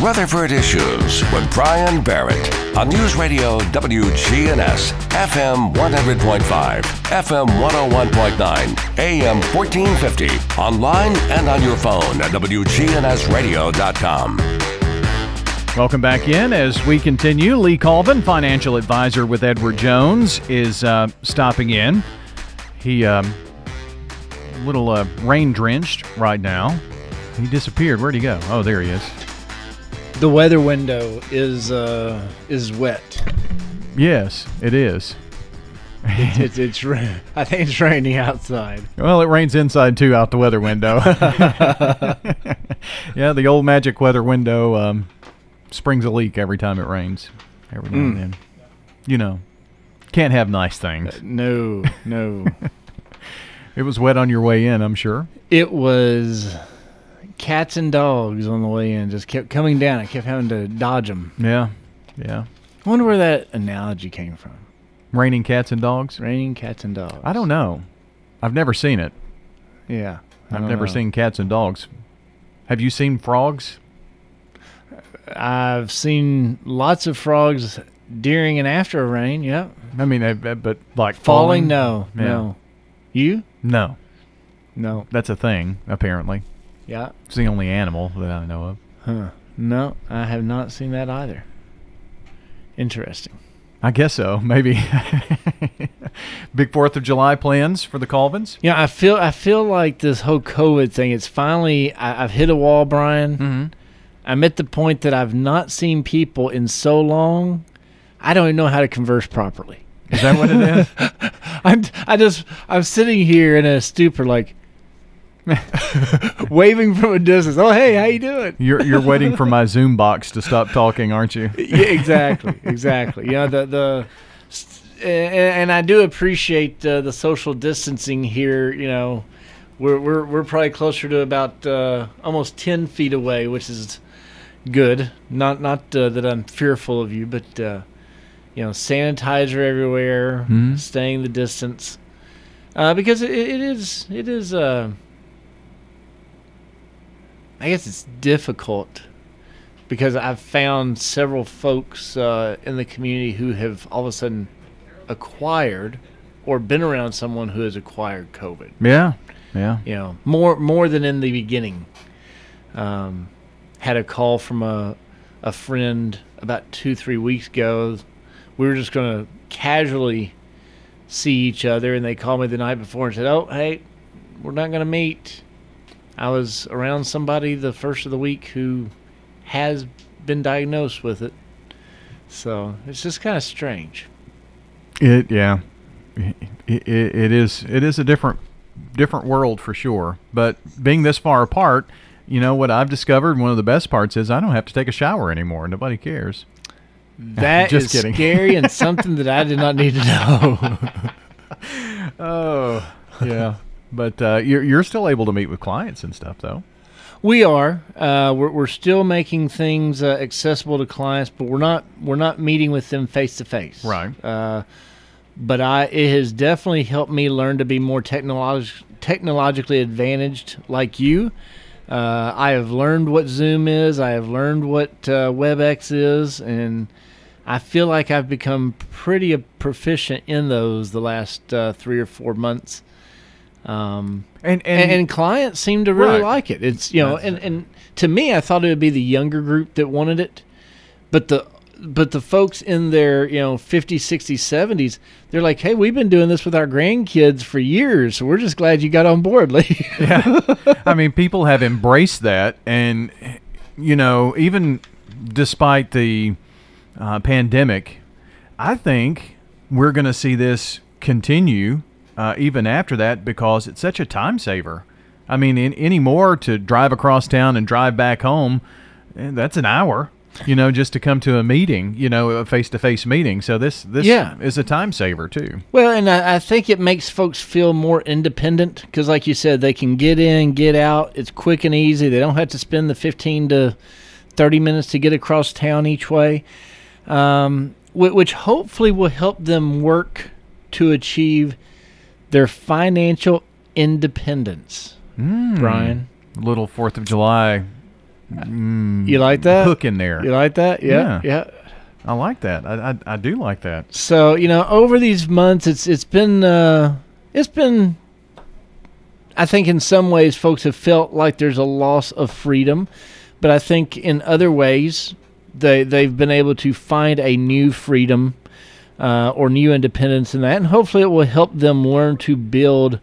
Rutherford Issues with Brian Barrett on News Radio WGNS, FM 100.5, FM 101.9, AM 1450, online and on your phone at WGNSradio.com. Welcome back in as we continue. Lee Colvin, financial advisor with Edward Jones, is uh, stopping in. He um, a little uh, rain drenched right now. He disappeared. Where'd he go? Oh, there he is. The weather window is uh, is wet. Yes, it is. It's, it's, it's ra- I think it's raining outside. Well, it rains inside too, out the weather window. yeah, the old magic weather window um, springs a leak every time it rains. Every now and then. You know, can't have nice things. No, no. It was wet on your way in, I'm sure. it was cats and dogs on the way in. Just kept coming down. I kept having to dodge them. Yeah, yeah. I wonder where that analogy came from. Raining cats and dogs. Raining cats and dogs. I don't know. I've never seen it. Yeah. I I've never know. seen cats and dogs. Have you seen frogs? I've seen lots of frogs during and after a rain. Yep. I mean, uh, uh, but like Falling? No. Yeah. No. You? No, No. that's a thing. Apparently, Yeah. it's the only animal that I know of. Huh. No, I have not seen that either. Interesting. I guess so. Maybe. Big Fourth of July plans for the Colvins. Yeah, I feel I feel like this whole COVID thing. It's finally I, I've hit a wall, Brian. Mm-hmm. I'm at the point that I've not seen people in so long. I don't even know how to converse properly. Is that what it is? I'm I just I'm sitting here in a stupor, like waving from a distance. Oh, hey, how you doing? You're you're waiting for my Zoom box to stop talking, aren't you? yeah, exactly, exactly. You know the the, and, I do appreciate uh, the social distancing here. You know, we're we're we're probably closer to about uh, almost ten feet away, which is good. Not not uh, that I'm fearful of you, but uh, you know, sanitizer everywhere, Mhm. staying the distance, uh, because it, it is it is. I guess it's difficult because I've found several folks uh, in the community who have all of a sudden acquired or been around someone who has acquired COVID. Yeah, yeah. You know, more more than in the beginning. Um, had a call from a a friend about two three weeks ago. We were just going to casually see each other, and they called me the night before and said, "Oh, hey, we're not going to meet." I was around somebody the first of the week who has been diagnosed with it, so it's just kind of strange. It yeah. It, it, it is it is a different different world for sure. But being this far apart, you know what I've discovered. One of the best parts is I don't have to take a shower anymore. Nobody cares. That Just is kidding. scary and something that I did not need to know. Oh yeah. But uh, you're you're still able to meet with clients and stuff though. We are. Uh, we're, we're still making things uh, accessible to clients, but we're not. We're not meeting with them face to face. Right. Uh, but I, it has definitely helped me learn to be more technolog- technologically advantaged, like you. Uh, I have learned what Zoom is. I have learned what uh, WebEx is, and I feel like I've become pretty proficient in those the last uh, three or four months. Um, And and, and clients seem to really Right. like it. It's you know, That's- and, and to me, I thought it would be the younger group that wanted it, but the but the folks in their you know 50s 60s 70s they're like hey we've been doing this with our grandkids for years so we're just glad you got on board lee I mean, people have embraced that, and you know, even despite the uh, pandemic, I think we're going to see this continue uh, even after that because it's such a time saver. I mean, in, anymore to drive across town and drive back home, eh, that's an hour. You know, just to come to a meeting, you know, a face-to-face meeting. So this this Yeah. is a time saver too. well and I, I think it makes folks feel more independent because like you said they can get in get out it's quick and easy they don't have to spend the 15 to 30 minutes to get across town each way um, which hopefully will help them work to achieve their financial independence. Mm. Brian, little Fourth of July You like that? hook in there. You like that? Yeah, Yeah. yeah. I like that. I, I, I do like that. So you know, over these months, it's it's been uh, it's been. I think in some ways, folks have felt like there's a loss of freedom, but I think in other ways, they they've been able to find a new freedom uh, or new independence in that, and hopefully, it will help them learn to build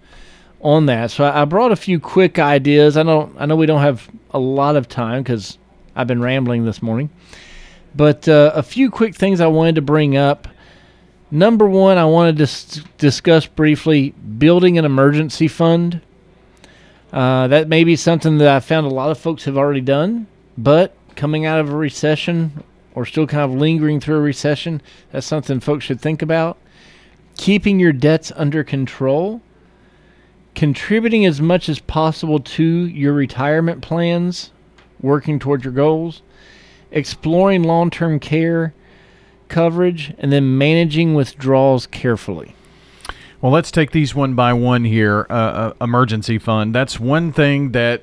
on that. So I, brought a few quick ideas. I don't. I know we don't have a lot of time because I've been rambling this morning. But uh, a few quick things I wanted to bring up. Number one, I wanted to discuss briefly building an emergency fund. Uh, that may be something that I found a lot of folks have already done, but coming out of a recession or still kind of lingering through a recession, that's something folks should think about. Keeping your debts under control, contributing as much as possible to your retirement plans, working towards your goals exploring long term care coverage, and then managing withdrawals carefully. Well, let's take these one by one here. Uh, uh, emergency fund. That's one thing that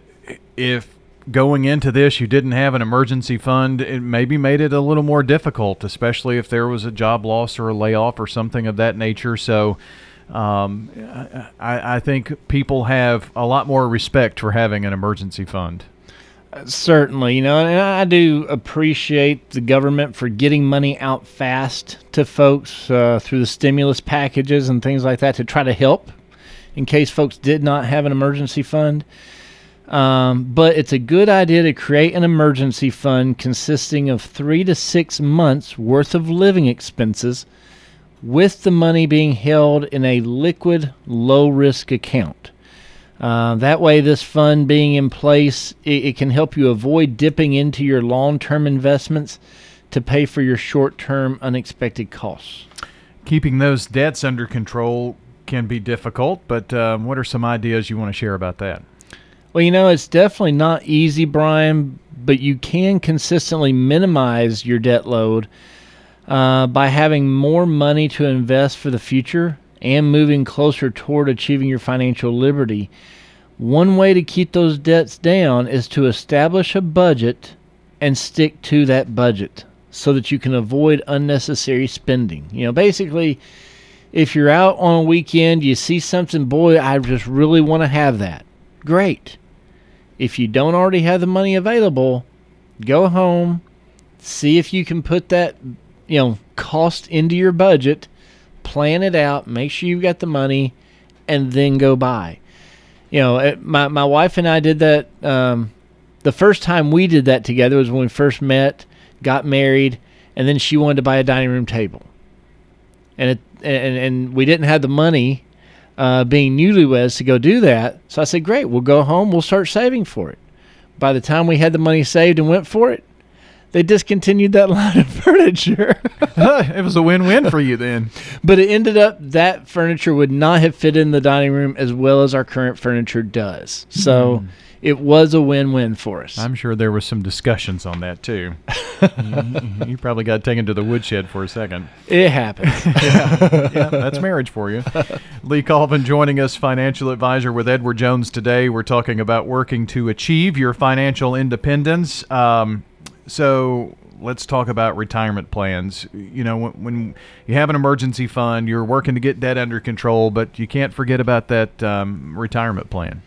if going into this you didn't have an emergency fund, it maybe made it a little more difficult, especially if there was a job loss or a layoff or something of that nature. So. Um, I, I think people have a lot more respect for having an emergency fund. Certainly, you know, and I do appreciate the government for getting money out fast to folks uh, through the stimulus packages and things like that to try to help in case folks did not have an emergency fund. Um, but it's a good idea to create an emergency fund consisting of three to six months worth of living expenses with the money being held in a liquid, low risk account. Uh, that way, this fund being in place, it, it can help you avoid dipping into your long term investments to pay for your short term unexpected costs. Keeping those debts under control can be difficult, but um, what are some ideas you want to share about that? Well, you know, it's definitely not easy, Brian, but you can consistently minimize your debt load uh, by having more money to invest for the future and moving closer toward achieving your financial liberty. One way to keep those debts down is to establish a budget and stick to that budget so that you can avoid unnecessary spending. You know, basically, if you're out on a weekend, you see something, boy, I just really want to have that. Great. If you don't already have the money available, go home, see if you can put that, you know, cost into your budget, plan it out, make sure you've got the money, and then go buy. You know, it- my my wife and I did that. Um, the first time we did that together was when we first met, got married, and then she wanted to buy a dining room table, and it and and we didn't have the money, uh, being newlyweds, to go do that. So I said, "Great, we'll go home. We'll start saving for it." By the time we had the money saved and went for it, they discontinued that line of furniture. it was a win-win for you then. but it ended up that furniture would not have fit in the dining room as well as our current furniture does. So it was a win-win for us. I'm sure there was some discussions on that too. you, probably got taken to the woodshed for a second. it happened. yeah, that's marriage for you. Lee Colvin joining us, financial advisor with Edward Jones today. We're talking about working to achieve your financial independence. Um, so let's talk about retirement plans. You know, when, when you have an emergency fund, you're working to get debt under control, but you can't forget about that um, retirement plan.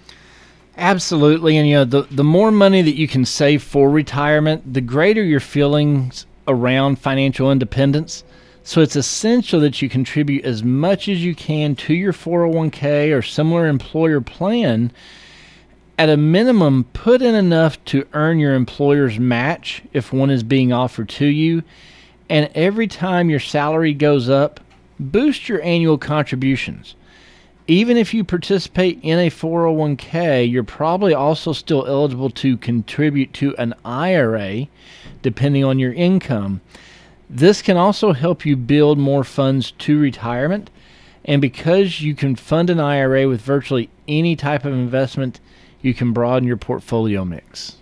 Absolutely, and you know the the more money that you can save for retirement, the greater your feelings around financial independence. So it's essential that you contribute as much as you can to your 401k or similar employer plan. At a minimum, put in enough to earn your employer's match if one is being offered to you. And every time your salary goes up, boost your annual contributions even if you participate in a 401k, you're probably also still eligible to contribute to an IRA depending on your income. This can also help you build more funds to retirement. And because you can fund an IRA with virtually any type of investment, you can broaden your portfolio mix.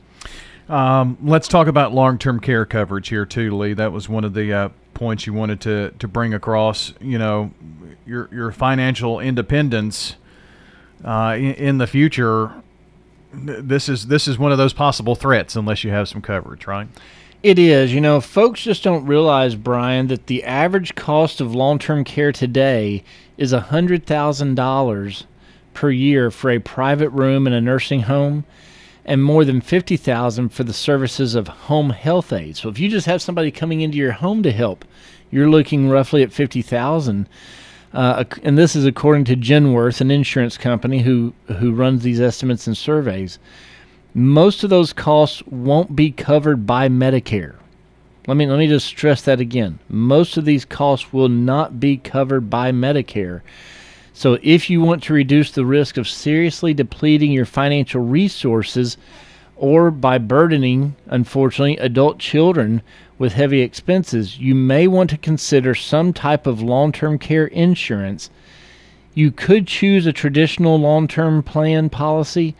Um, let's talk about long-term care coverage here too, Lee. That was one of the uh, points you wanted to to bring across. You know, your your financial independence uh, in, in the future. this is this is one of those possible threats unless you have some coverage, right? It is. You know, folks just don't realize, Brian, that the average cost of long term care today is $100,000 per year for a private room in a nursing home and more than 50000 for the services of home health aides. So if you just have somebody coming into your home to help, you're looking roughly at 50000 uh, and this is according to Genworth, an insurance company who, who runs these estimates and surveys most of those costs won't be covered by Medicare. Let me let me just stress that again. Most of these costs will not be covered by Medicare. So if you want to reduce the risk of seriously depleting your financial resources or by burdening, unfortunately, adult children with heavy expenses, you may want to consider some type of long-term care insurance. You could choose a traditional long-term plan policy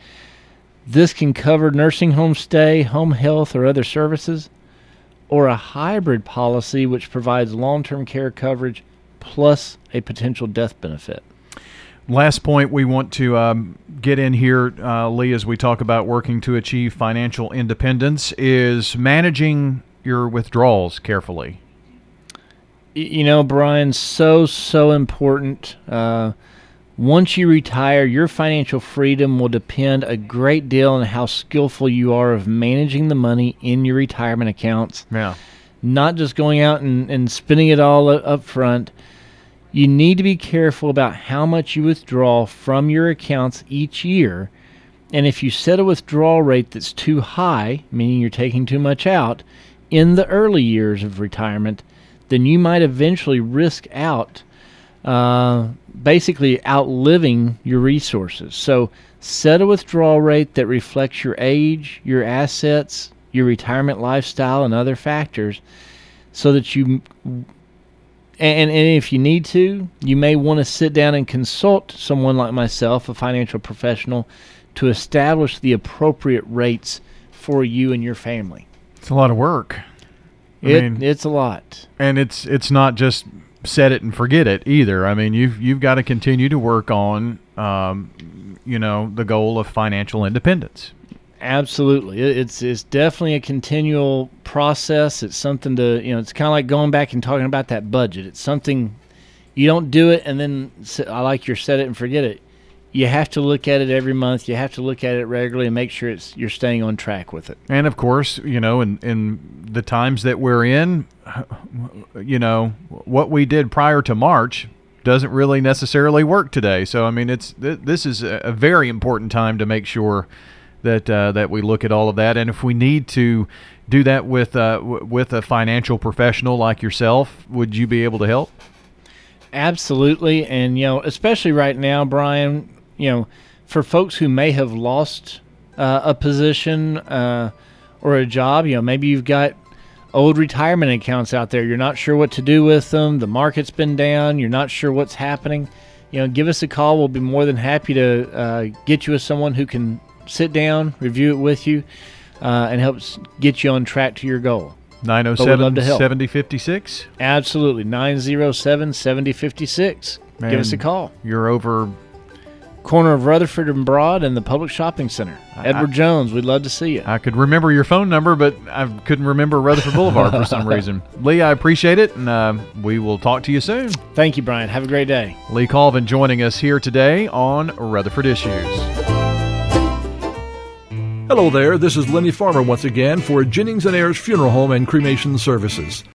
this can cover nursing home stay, home health, or other services, or a hybrid policy which provides long term care coverage plus a potential death benefit. Last point we want to um, get in here, uh, Lee, as we talk about working to achieve financial independence, is managing your withdrawals carefully. You know, Brian, so, so important. Uh, once you retire, your financial freedom will depend a great deal on how skillful you are of managing the money in your retirement accounts. Yeah. Not just going out and, and spending it all up front. You need to be careful about how much you withdraw from your accounts each year. And if you set a withdrawal rate that's too high, meaning you're taking too much out, in the early years of retirement, then you might eventually risk out uh, basically outliving your resources. So set a withdrawal rate that reflects your age, your assets, your retirement lifestyle, and other factors so that you. And, and if you need to, you may want to sit down and consult someone like myself, a financial professional, to establish the appropriate rates for you and your family. It's a lot of work. I it, mean, it's a lot, and it's it's not just set it and forget it either. I mean, you've you've got to continue to work on, um, you know, the goal of financial independence. Absolutely, it's it's definitely a continual process. It's something to you know. It's kind of like going back and talking about that budget. It's something you don't do it and then I like your set it and forget it you have to look at it every month. You have to look at it regularly and make sure it's you're staying on track with it. And of course, you know, in in the times that we're in, you know, what we did prior to March doesn't really necessarily work today. So I mean, it's this is a very important time to make sure that uh, that we look at all of that. And if we need to do that with uh, w- with a financial professional like yourself, would you be able to help? Absolutely, and you know, especially right now, Brian, you know, for folks who may have lost uh, a position uh, or a job, you know, maybe you've got old retirement accounts out there. You're not sure what to do with them. The market's been down. You're not sure what's happening. You know, give us a call. We'll be more than happy to uh, get you with someone who can sit down, review it with you, uh, and helps get you on track to your goal. 907 7056? Absolutely. 907 7056. Give us a call. You're over corner of Rutherford and Broad and the Publix Shopping Center. Edward I, Jones, we'd love to see you. I could remember your phone number, but I couldn't remember Rutherford Boulevard for some reason. Lee, I appreciate it, and uh, we will talk to you soon. Thank you, Brian. Have a great day. Lee Colvin joining us here today on Rutherford Issues. Hello there, this is Lenny Farmer once again for Jennings and Ayers Funeral Home and Cremation Services.